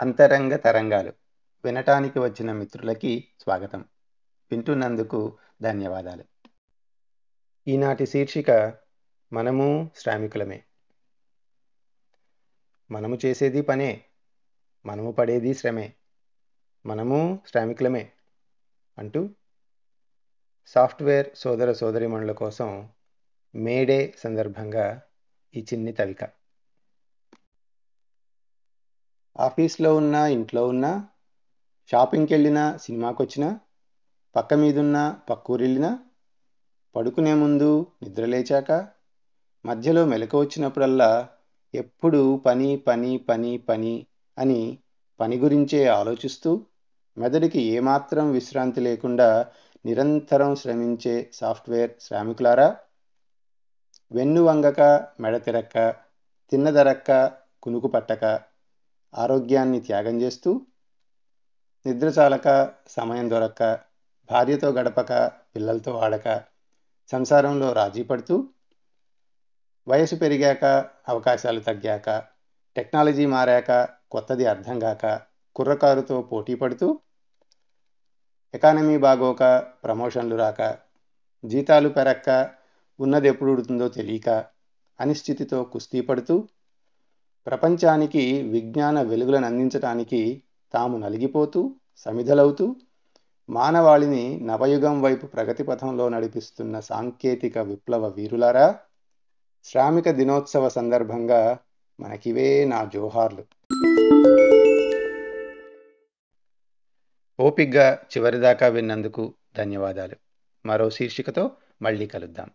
అంతరంగ తరంగాలు. వినటానికి వచ్చిన మిత్రులకి స్వాగతం. వింటున్నందుకు ధన్యవాదాలు. ఈనాటి శీర్షిక మనము శ్రామికులమే. మనము చేసేది పనే మనము పడేది శ్రమే మనము శ్రామికులమే అంటూ సాఫ్ట్వేర్ సోదర సోదరిమణుల కోసం మేడే సందర్భంగా ఈ చిన్ని తవిక. ఆఫీస్లో ఉన్నా ఇంట్లో ఉన్నా షాపింగ్కి వెళ్ళినా సినిమాకి వచ్చినా పక్క మీదున్నా పక్కూరెళ్ళినా పడుకునే ముందు నిద్ర లేచాక మధ్యలో మెలకు వచ్చినప్పుడల్లా ఎప్పుడు పని పని పని పని అని పని గురించే ఆలోచిస్తూ మెదడుకి ఏమాత్రం విశ్రాంతి లేకుండా నిరంతరం శ్రమించే సాఫ్ట్వేర్ శ్రామికులారా వెన్ను వంగక మెడ తిరక్క తిన్నదరక్క కునుకు పట్టక ఆరోగ్యాన్ని త్యాగం చేస్తూ నిద్ర చాలక సమయం దొరక్క భార్యతో గడపక పిల్లలతో ఆడక సంసారంలో రాజీ పడుతూ వయసు పెరిగాక అవకాశాలు తగ్గాక టెక్నాలజీ మారాక కొత్తది అర్థం కాక కుర్రకారుతో పోటీ పడుతూ ఎకానమీ బాగోక ప్రమోషన్లు రాక జీతాలు పెరక్క ఉన్నది ఎప్పుడు ఉడుతుందో తెలియక అనిశ్చితితో కుస్తీ పడుతూ ప్రపంచానికి విజ్ఞాన వెలుగులను అందించటానికి తాము నలిగిపోతూ సమిధలవుతూ మానవాళిని నవయుగం వైపు ప్రగతి పథంలో నడిపిస్తున్న సాంకేతిక విప్లవ వీరులారా శ్రామిక దినోత్సవ సందర్భంగా మనకివే నా జోహార్లు. ఓపిగ్గా చివరిదాకా విన్నందుకు ధన్యవాదాలు. మరో శీర్షికతో మళ్ళీ కలుద్దాం.